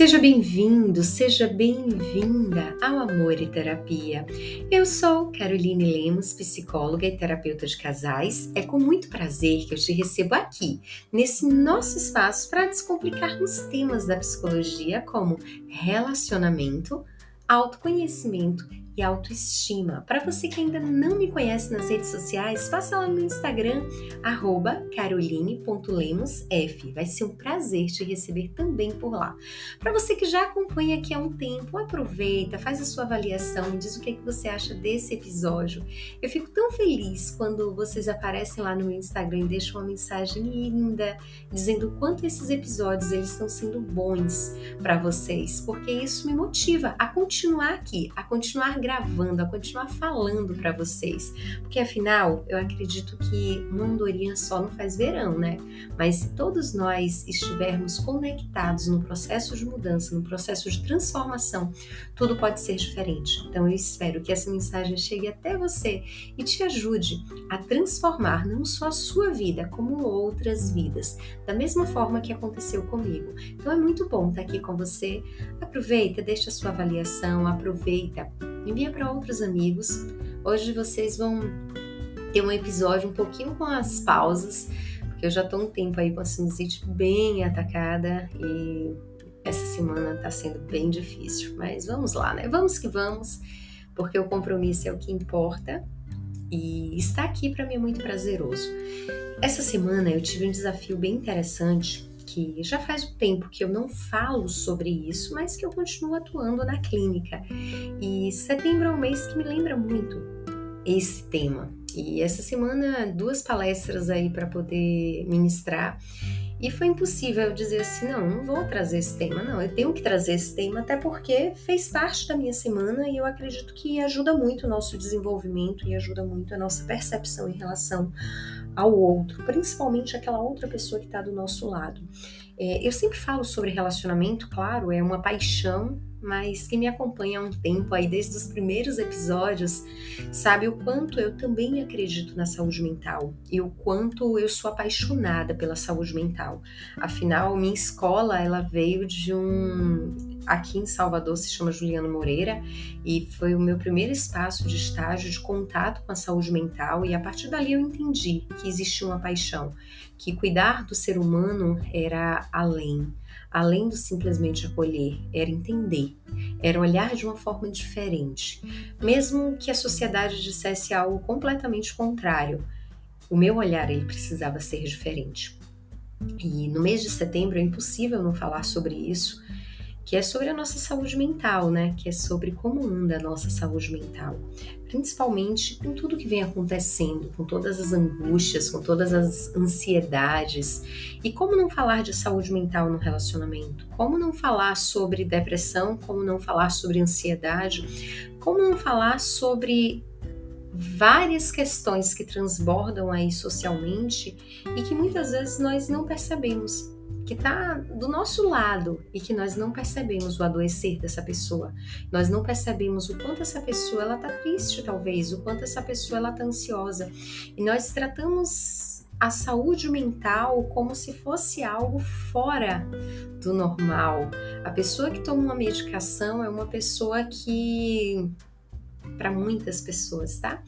Seja bem-vindo, seja bem-vinda ao Amor e Terapia. Eu sou Caroline Lemos, psicóloga e terapeuta de casais. É com muito prazer que eu te recebo aqui, nesse nosso espaço, para descomplicarmos temas da psicologia como relacionamento, autoconhecimento e autoestima. Para você que ainda não me conhece nas redes sociais, passa lá no Instagram, caroline.lemosf. Vai ser um prazer te receber também por lá. Para você que já acompanha aqui há um tempo, aproveita, faz a sua avaliação, diz o que, é que você acha desse episódio. Eu fico tão feliz quando vocês aparecem lá no meu Instagram e deixam uma mensagem linda, dizendo o quanto esses episódios eles estão sendo bons para vocês, porque isso me motiva a continuar aqui, a continuar gravando, a continuar falando para vocês. Porque afinal, eu acredito que uma andorinha só não faz verão, né? Mas se todos nós estivermos conectados no processo de mudança, no processo de transformação, tudo pode ser diferente. Então eu espero que essa mensagem chegue até você e te ajude a transformar não só a sua vida, como outras vidas, da mesma forma que aconteceu comigo. Então é muito bom estar aqui com você. Aproveita, deixa a sua avaliação, aproveita envia para outros amigos. Hoje vocês vão ter um episódio um pouquinho com as pausas, porque eu já estou um tempo aí com a sinusite bem atacada e essa semana está sendo bem difícil. Mas vamos lá, né? Vamos que vamos, porque o compromisso é o que importa e estar aqui para mim é muito prazeroso. Essa semana eu tive um desafio bem interessante que já faz um tempo que eu não falo sobre isso, mas que eu continuo atuando na clínica. E setembro é um mês que me lembra muito esse tema. E essa semana, duas palestras aí para poder ministrar. E foi impossível eu dizer assim: não, não vou trazer esse tema, não, eu tenho que trazer esse tema, até porque fez parte da minha semana e eu acredito que ajuda muito o nosso desenvolvimento e ajuda muito a nossa percepção em relação ao outro, principalmente aquela outra pessoa que está do nosso lado. É, eu sempre falo sobre relacionamento, claro, é uma paixão, mas quem me acompanha há um tempo aí, desde os primeiros episódios, sabe o quanto eu também acredito na saúde mental e o quanto eu sou apaixonada pela saúde mental. Afinal, minha escola, ela veio de um aqui em Salvador se chama Juliano Moreira e foi o meu primeiro espaço de estágio de contato com a saúde mental e a partir dali eu entendi que existia uma paixão, que cuidar do ser humano era além, além do simplesmente acolher, era entender, era olhar de uma forma diferente, mesmo que a sociedade dissesse algo completamente contrário. O meu olhar ele precisava ser diferente. E no mês de setembro é impossível não falar sobre isso, que é sobre a nossa saúde mental, né? Que é sobre como anda a nossa saúde mental, principalmente com tudo que vem acontecendo, com todas as angústias, com todas as ansiedades. E como não falar de saúde mental no relacionamento? Como não falar sobre depressão? Como não falar sobre ansiedade? Como não falar sobre várias questões que transbordam aí socialmente e que muitas vezes nós não percebemos que está do nosso lado e que nós não percebemos o adoecer dessa pessoa. Nós não percebemos o quanto essa pessoa ela está triste, talvez, o quanto essa pessoa ela está ansiosa. E nós tratamos a saúde mental como se fosse algo fora do normal. A pessoa que toma uma medicação é uma pessoa que para muitas pessoas, tá?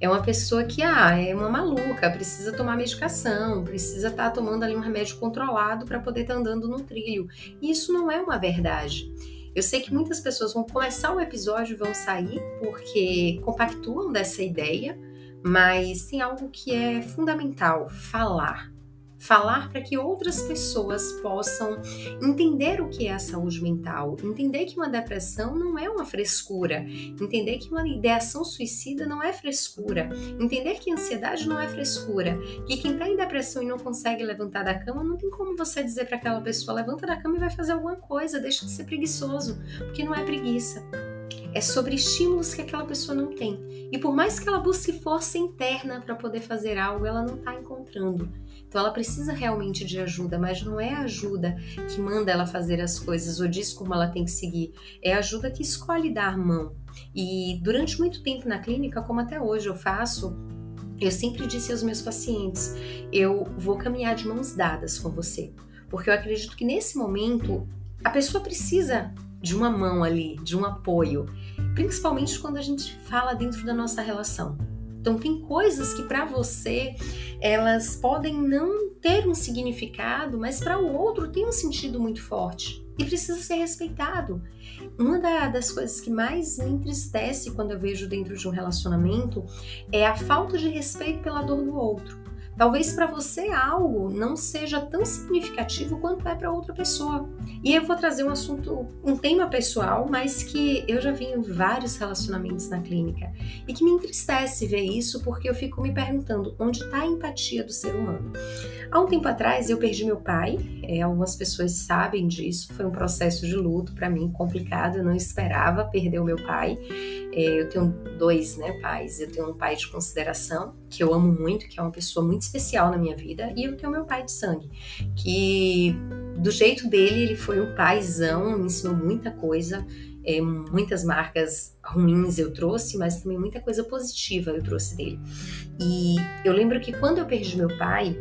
É uma pessoa que ah, é uma maluca, precisa tomar medicação, precisa estar tá tomando ali um remédio controlado para poder estar tá andando no trilho. E isso não é uma verdade. Eu sei que muitas pessoas vão começar o episódio e vão sair porque compactuam dessa ideia, mas tem algo que é fundamental: falar falar para que outras pessoas possam entender o que é a saúde mental, entender que uma depressão não é uma frescura, entender que uma ideação suicida não é frescura, entender que ansiedade não é frescura, que quem está em depressão e não consegue levantar da cama, não tem como você dizer para aquela pessoa levanta da cama e vai fazer alguma coisa, deixa de ser preguiçoso, porque não é preguiça. É sobre estímulos que aquela pessoa não tem. E por mais que ela busque força interna para poder fazer algo, ela não está encontrando. Então ela precisa realmente de ajuda, mas não é a ajuda que manda ela fazer as coisas ou diz como ela tem que seguir, é a ajuda que escolhe dar mão. E durante muito tempo na clínica, como até hoje eu faço, eu sempre disse aos meus pacientes: eu vou caminhar de mãos dadas com você, porque eu acredito que nesse momento a pessoa precisa de uma mão ali, de um apoio, principalmente quando a gente fala dentro da nossa relação. Então tem coisas que para você elas podem não ter um significado, mas para o outro tem um sentido muito forte e precisa ser respeitado. Uma da, das coisas que mais me entristece quando eu vejo dentro de um relacionamento é a falta de respeito pela dor do outro. Talvez para você algo não seja tão significativo quanto é para outra pessoa. E eu vou trazer um assunto, um tema pessoal, mas que eu já vi em vários relacionamentos na clínica e que me entristece ver isso porque eu fico me perguntando onde está a empatia do ser humano. Há um tempo atrás eu perdi meu pai, é, algumas pessoas sabem disso, foi um processo de luto para mim complicado, eu não esperava perder o meu pai. É, eu tenho dois né, pais. Eu tenho um pai de consideração, que eu amo muito, que é uma pessoa muito especial na minha vida, e eu tenho meu pai de sangue, que do jeito dele, ele foi um paizão, me ensinou muita coisa. É, muitas marcas ruins eu trouxe, mas também muita coisa positiva eu trouxe dele. E eu lembro que quando eu perdi meu pai,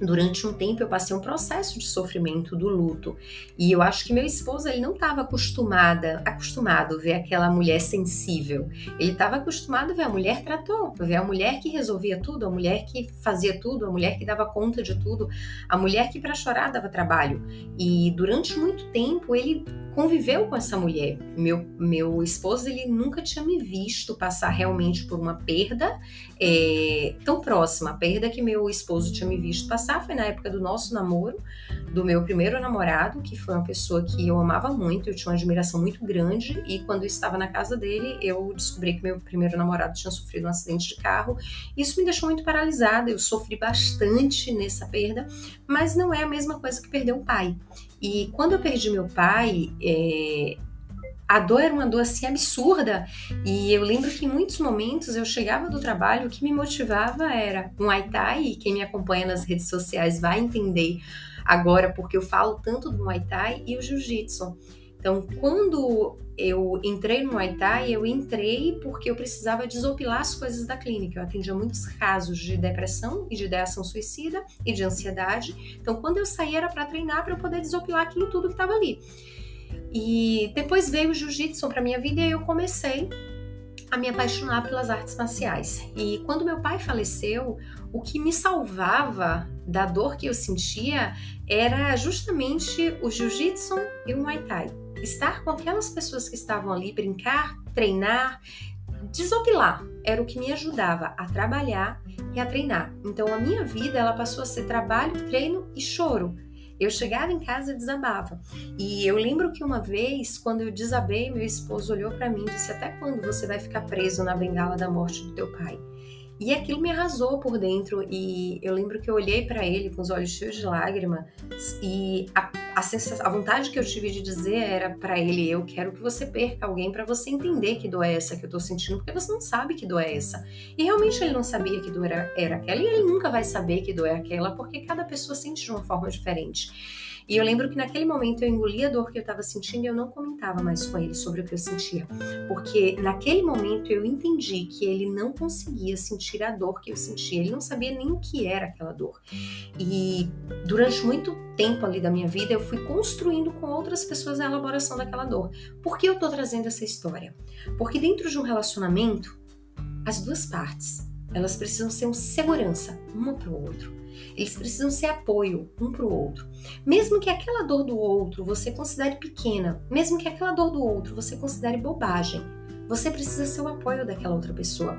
durante um tempo eu passei um processo de sofrimento do luto e eu acho que meu esposo ele não estava acostumada acostumado a ver aquela mulher sensível ele estava acostumado a ver a mulher tratou ver a mulher que resolvia tudo a mulher que fazia tudo a mulher que dava conta de tudo a mulher que para chorar dava trabalho e durante muito tempo ele conviveu com essa mulher. Meu, meu esposo ele nunca tinha me visto passar realmente por uma perda é, tão próxima. A perda que meu esposo tinha me visto passar foi na época do nosso namoro, do meu primeiro namorado, que foi uma pessoa que eu amava muito, eu tinha uma admiração muito grande. E quando eu estava na casa dele, eu descobri que meu primeiro namorado tinha sofrido um acidente de carro. Isso me deixou muito paralisada. Eu sofri bastante nessa perda, mas não é a mesma coisa que perder um pai. E quando eu perdi meu pai, é, a dor era uma dor assim absurda. E eu lembro que em muitos momentos eu chegava do trabalho, o que me motivava era um Muay Thai, e quem me acompanha nas redes sociais vai entender agora porque eu falo tanto do Muay Thai e o Jiu-Jitsu. Então, quando eu entrei no Muay Thai, eu entrei porque eu precisava desopilar as coisas da clínica. Eu atendia muitos casos de depressão e de ideação suicida e de ansiedade. Então, quando eu saí era para treinar para eu poder desopilar aquilo tudo que estava ali. E depois veio o jiu-jitsu para minha vida e eu comecei a me apaixonar pelas artes marciais. E quando meu pai faleceu, o que me salvava da dor que eu sentia era justamente o jiu-jitsu e o muay thai estar com aquelas pessoas que estavam ali, brincar, treinar, desopilar, era o que me ajudava a trabalhar e a treinar. Então a minha vida ela passou a ser trabalho, treino e choro. Eu chegava em casa e desabava. E eu lembro que uma vez, quando eu desabei, meu esposo olhou para mim e disse: Até quando você vai ficar preso na bengala da morte do teu pai? E aquilo me arrasou por dentro e eu lembro que eu olhei para ele com os olhos cheios de lágrima e a, a, sensação, a vontade que eu tive de dizer era para ele: eu quero que você perca alguém para você entender que dor é essa que eu tô sentindo, porque você não sabe que dor é essa. E realmente ele não sabia que dor era, era aquela e ele nunca vai saber que dor é aquela, porque cada pessoa sente de uma forma diferente. E eu lembro que naquele momento eu engoli a dor que eu estava sentindo e eu não comentava mais com ele sobre o que eu sentia. Porque naquele momento eu entendi que ele não conseguia sentir a dor que eu sentia. Ele não sabia nem o que era aquela dor. E durante muito tempo ali da minha vida eu fui construindo com outras pessoas a elaboração daquela dor. Por que eu tô trazendo essa história? Porque dentro de um relacionamento, as duas partes, elas precisam ser um segurança uma para o outro. Eles precisam ser apoio um para o outro. Mesmo que aquela dor do outro você considere pequena, mesmo que aquela dor do outro você considere bobagem, você precisa ser o apoio daquela outra pessoa.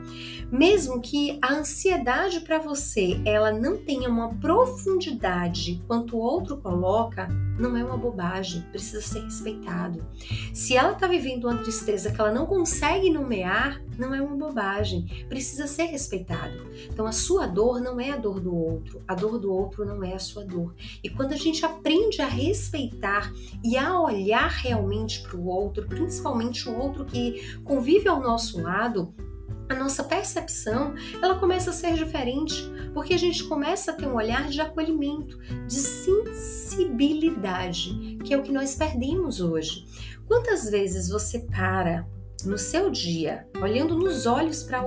Mesmo que a ansiedade para você ela não tenha uma profundidade quanto o outro coloca, não é uma bobagem, precisa ser respeitado. Se ela está vivendo uma tristeza que ela não consegue nomear, não é uma bobagem, precisa ser respeitado. Então a sua dor não é a dor do outro, a dor do outro não é a sua dor. E quando a gente aprende a respeitar e a olhar realmente para o outro, principalmente o outro que convive ao nosso lado, a nossa percepção ela começa a ser diferente, porque a gente começa a ter um olhar de acolhimento, de sensibilidade, que é o que nós perdemos hoje. Quantas vezes você para no seu dia, olhando nos olhos para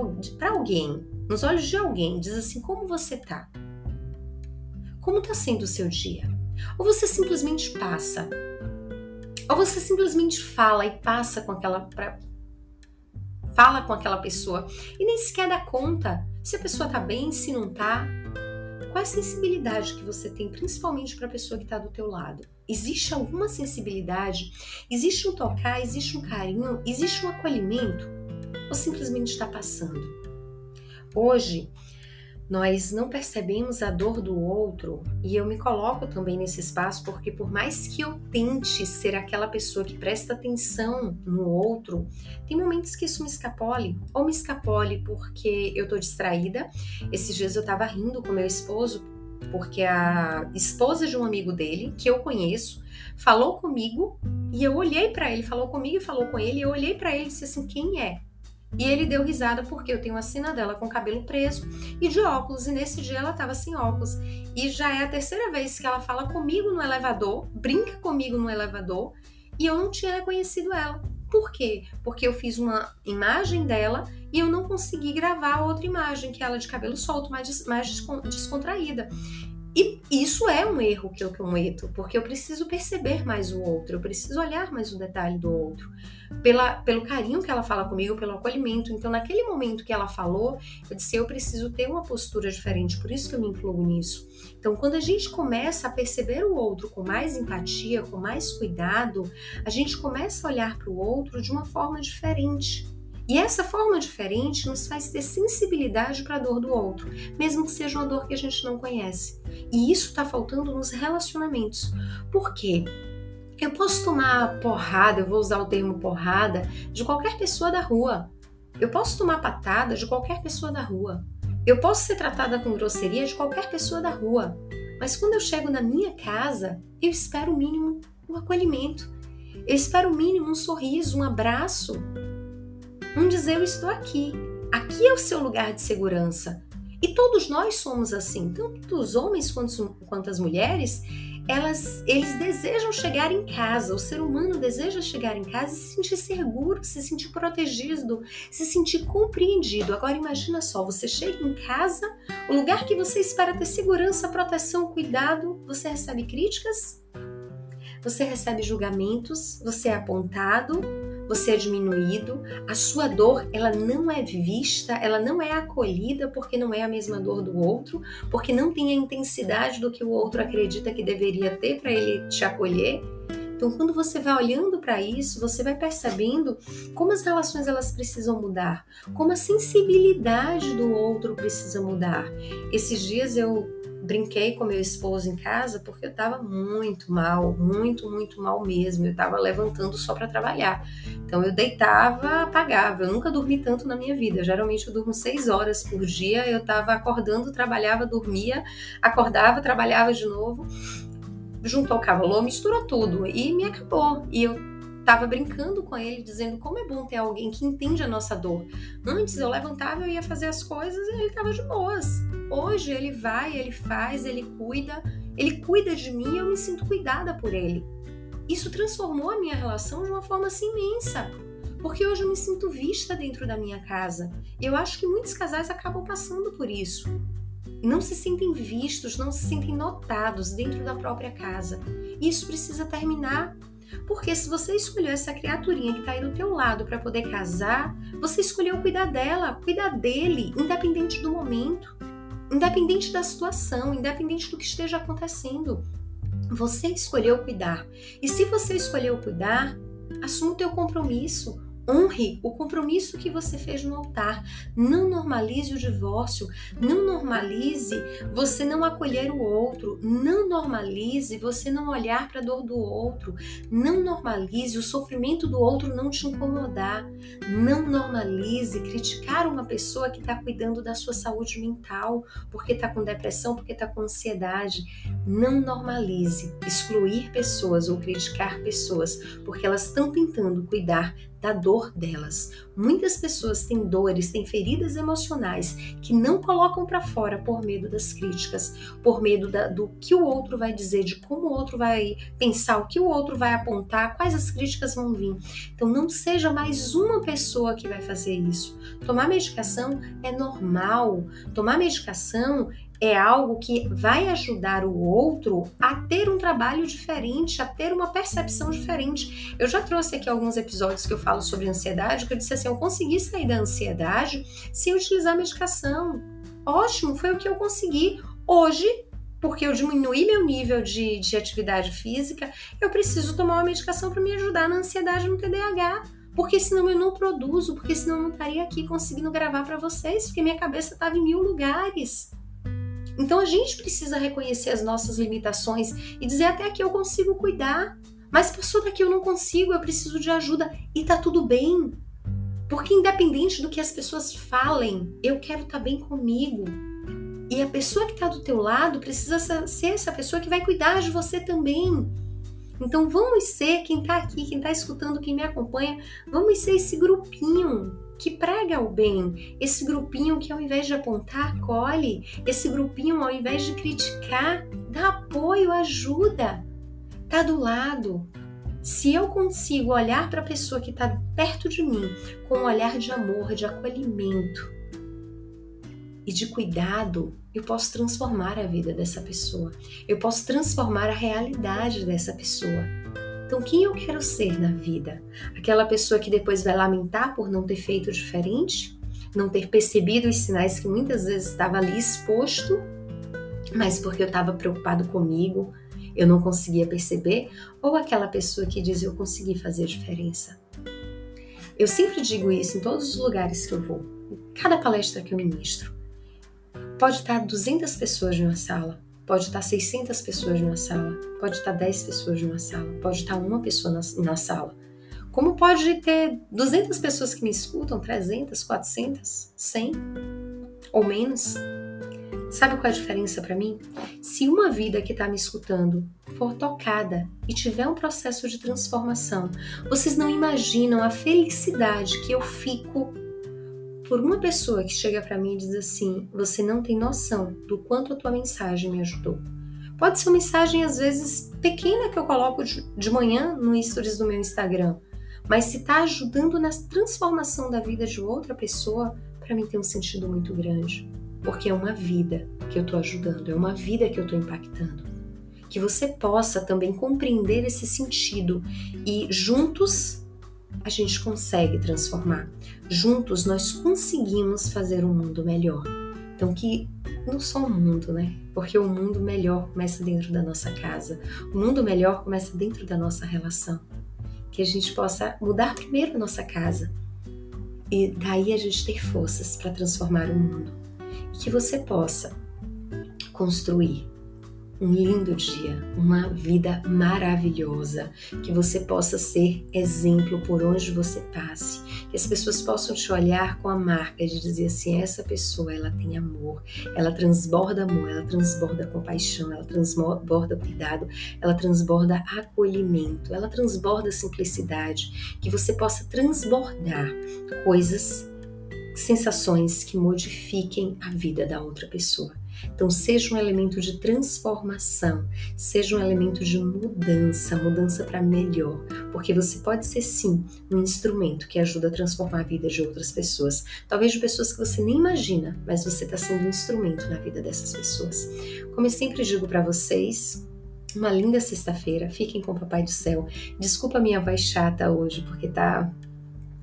alguém, nos olhos de alguém, diz assim: como você tá? Como está sendo o seu dia? Ou você simplesmente passa? Ou você simplesmente fala e passa com aquela fala com aquela pessoa e nem sequer dá conta se a pessoa tá bem, se não tá. Qual é a sensibilidade que você tem, principalmente para a pessoa que está do teu lado? Existe alguma sensibilidade? Existe um tocar? Existe um carinho? Existe um acolhimento? Ou simplesmente está passando? Hoje, nós não percebemos a dor do outro, e eu me coloco também nesse espaço porque, por mais que eu tente ser aquela pessoa que presta atenção no outro, tem momentos que isso me escapole, ou me escapole porque eu tô distraída. Esses dias eu tava rindo com meu esposo porque a esposa de um amigo dele, que eu conheço, falou comigo e eu olhei para ele, falou comigo e falou com ele, e eu olhei para ele e disse assim: quem é? E ele deu risada porque eu tenho a cena dela com o cabelo preso e de óculos, e nesse dia ela estava sem óculos. E já é a terceira vez que ela fala comigo no elevador, brinca comigo no elevador, e eu não tinha reconhecido ela. Por quê? Porque eu fiz uma imagem dela e eu não consegui gravar outra imagem, que é ela de cabelo solto, mais, mais descontraída. E isso é um erro que eu cometo, porque eu preciso perceber mais o outro, eu preciso olhar mais o detalhe do outro, pela, pelo carinho que ela fala comigo, pelo acolhimento. Então, naquele momento que ela falou, eu disse: eu preciso ter uma postura diferente, por isso que eu me incluo nisso. Então, quando a gente começa a perceber o outro com mais empatia, com mais cuidado, a gente começa a olhar para o outro de uma forma diferente. E essa forma diferente nos faz ter sensibilidade para a dor do outro, mesmo que seja uma dor que a gente não conhece. E isso está faltando nos relacionamentos. Por quê? Eu posso tomar porrada, eu vou usar o termo porrada, de qualquer pessoa da rua. Eu posso tomar patada de qualquer pessoa da rua. Eu posso ser tratada com grosseria de qualquer pessoa da rua. Mas quando eu chego na minha casa, eu espero o mínimo um acolhimento. Eu espero o mínimo um sorriso, um abraço, um dizer eu estou aqui. Aqui é o seu lugar de segurança. E todos nós somos assim, tanto os homens quanto, quanto as mulheres, elas, eles desejam chegar em casa, o ser humano deseja chegar em casa e se sentir seguro, se sentir protegido, se sentir compreendido. Agora imagina só, você chega em casa, o lugar que você espera ter segurança, proteção, cuidado, você recebe críticas, você recebe julgamentos, você é apontado, você é diminuído, a sua dor ela não é vista, ela não é acolhida porque não é a mesma dor do outro, porque não tem a intensidade do que o outro acredita que deveria ter para ele te acolher. Então, quando você vai olhando para isso, você vai percebendo como as relações elas precisam mudar, como a sensibilidade do outro precisa mudar. Esses dias eu brinquei com meu esposo em casa porque eu estava muito mal, muito, muito mal mesmo. Eu estava levantando só para trabalhar. Então eu deitava, apagava. Eu nunca dormi tanto na minha vida. Geralmente eu durmo seis horas por dia. Eu estava acordando, trabalhava, dormia, acordava, trabalhava de novo. Juntou o cavalor, misturou tudo e me acabou. E eu estava brincando com ele, dizendo como é bom ter alguém que entende a nossa dor. Antes eu levantava, eu ia fazer as coisas e ele estava de boas. Hoje ele vai, ele faz, ele cuida, ele cuida de mim e eu me sinto cuidada por ele. Isso transformou a minha relação de uma forma assim imensa. Porque hoje eu me sinto vista dentro da minha casa. E eu acho que muitos casais acabam passando por isso. Não se sentem vistos, não se sentem notados dentro da própria casa. E isso precisa terminar porque se você escolheu essa criaturinha que está aí do teu lado para poder casar, você escolheu cuidar dela, cuidar dele, independente do momento, independente da situação, independente do que esteja acontecendo. Você escolheu cuidar. E se você escolheu cuidar, assuma o teu compromisso, Honre o compromisso que você fez no altar. Não normalize o divórcio. Não normalize você não acolher o outro. Não normalize você não olhar para a dor do outro. Não normalize o sofrimento do outro não te incomodar. Não normalize criticar uma pessoa que está cuidando da sua saúde mental, porque está com depressão, porque está com ansiedade. Não normalize excluir pessoas ou criticar pessoas, porque elas estão tentando cuidar da dor delas. Muitas pessoas têm dores, têm feridas emocionais que não colocam para fora por medo das críticas, por medo da, do que o outro vai dizer, de como o outro vai pensar, o que o outro vai apontar, quais as críticas vão vir. Então não seja mais uma pessoa que vai fazer isso. Tomar medicação é normal. Tomar medicação é algo que vai ajudar o outro a ter um trabalho diferente, a ter uma percepção diferente. Eu já trouxe aqui alguns episódios que eu falo sobre ansiedade, que eu disse assim, eu consegui sair da ansiedade sem utilizar medicação. Ótimo, foi o que eu consegui. Hoje, porque eu diminuí meu nível de, de atividade física, eu preciso tomar uma medicação para me ajudar na ansiedade no TDAH. Porque senão eu não produzo, porque senão eu não estaria aqui conseguindo gravar para vocês, porque minha cabeça estava em mil lugares. Então a gente precisa reconhecer as nossas limitações e dizer até aqui eu consigo cuidar, mas passou daqui eu não consigo, eu preciso de ajuda e tá tudo bem. Porque independente do que as pessoas falem, eu quero estar tá bem comigo. E a pessoa que está do teu lado precisa ser essa pessoa que vai cuidar de você também. Então vamos ser quem está aqui, quem está escutando, quem me acompanha, vamos ser esse grupinho que prega o bem, esse grupinho que ao invés de apontar, colhe, esse grupinho ao invés de criticar, dá apoio, ajuda, tá do lado. Se eu consigo olhar para a pessoa que está perto de mim com um olhar de amor, de acolhimento e de cuidado, eu posso transformar a vida dessa pessoa. Eu posso transformar a realidade dessa pessoa. Então, quem eu quero ser na vida? Aquela pessoa que depois vai lamentar por não ter feito diferente, não ter percebido os sinais que muitas vezes estava ali exposto, mas porque eu estava preocupado comigo, eu não conseguia perceber, ou aquela pessoa que diz eu consegui fazer diferença. Eu sempre digo isso em todos os lugares que eu vou, em cada palestra que eu ministro. Pode estar 200 pessoas numa sala, Pode estar 600 pessoas numa sala, pode estar 10 pessoas numa sala, pode estar uma pessoa na, na sala. Como pode ter 200 pessoas que me escutam, 300, 400, 100 ou menos? Sabe qual é a diferença para mim? Se uma vida que está me escutando for tocada e tiver um processo de transformação, vocês não imaginam a felicidade que eu fico por uma pessoa que chega para mim e diz assim: você não tem noção do quanto a tua mensagem me ajudou. Pode ser uma mensagem às vezes pequena que eu coloco de manhã no stories do meu Instagram, mas se está ajudando na transformação da vida de outra pessoa, para mim tem um sentido muito grande, porque é uma vida que eu estou ajudando, é uma vida que eu estou impactando. Que você possa também compreender esse sentido e juntos a gente consegue transformar. Juntos nós conseguimos fazer um mundo melhor. Então que não só o mundo, né? Porque o mundo melhor começa dentro da nossa casa. O mundo melhor começa dentro da nossa relação. Que a gente possa mudar primeiro a nossa casa e daí a gente ter forças para transformar o mundo. E que você possa construir um lindo dia, uma vida maravilhosa, que você possa ser exemplo por onde você passe, que as pessoas possam te olhar com a marca de dizer assim: essa pessoa ela tem amor, ela transborda amor, ela transborda compaixão, ela transborda cuidado, ela transborda acolhimento, ela transborda simplicidade, que você possa transbordar coisas, sensações que modifiquem a vida da outra pessoa. Então, seja um elemento de transformação, seja um elemento de mudança, mudança para melhor, porque você pode ser sim um instrumento que ajuda a transformar a vida de outras pessoas, talvez de pessoas que você nem imagina, mas você está sendo um instrumento na vida dessas pessoas. Como eu sempre digo para vocês, uma linda sexta-feira. Fiquem com o Papai do Céu. Desculpa a minha voz chata hoje, porque tá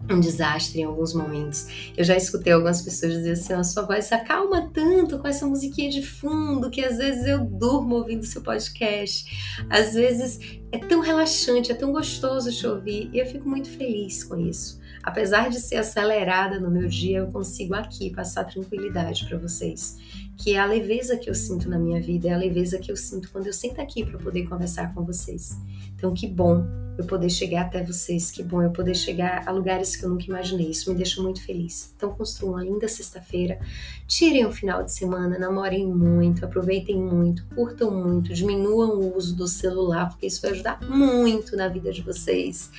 um desastre em alguns momentos. Eu já escutei algumas pessoas dizer assim: a sua voz acalma tanto com essa musiquinha de fundo que às vezes eu durmo ouvindo seu podcast. Às vezes é tão relaxante, é tão gostoso te ouvir e eu fico muito feliz com isso. Apesar de ser acelerada no meu dia, eu consigo aqui passar tranquilidade para vocês que é a leveza que eu sinto na minha vida, é a leveza que eu sinto quando eu sento aqui para poder conversar com vocês. Então, que bom eu poder chegar até vocês, que bom eu poder chegar a lugares que eu nunca imaginei. Isso me deixa muito feliz. Então, construam uma linda sexta-feira, tirem o final de semana, namorem muito, aproveitem muito, curtam muito, diminuam o uso do celular, porque isso vai ajudar muito na vida de vocês.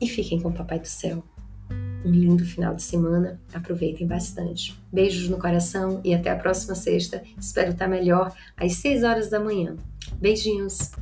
E fiquem com o Papai do Céu um lindo final de semana. Aproveitem bastante. Beijos no coração e até a próxima sexta. Espero estar melhor às 6 horas da manhã. Beijinhos!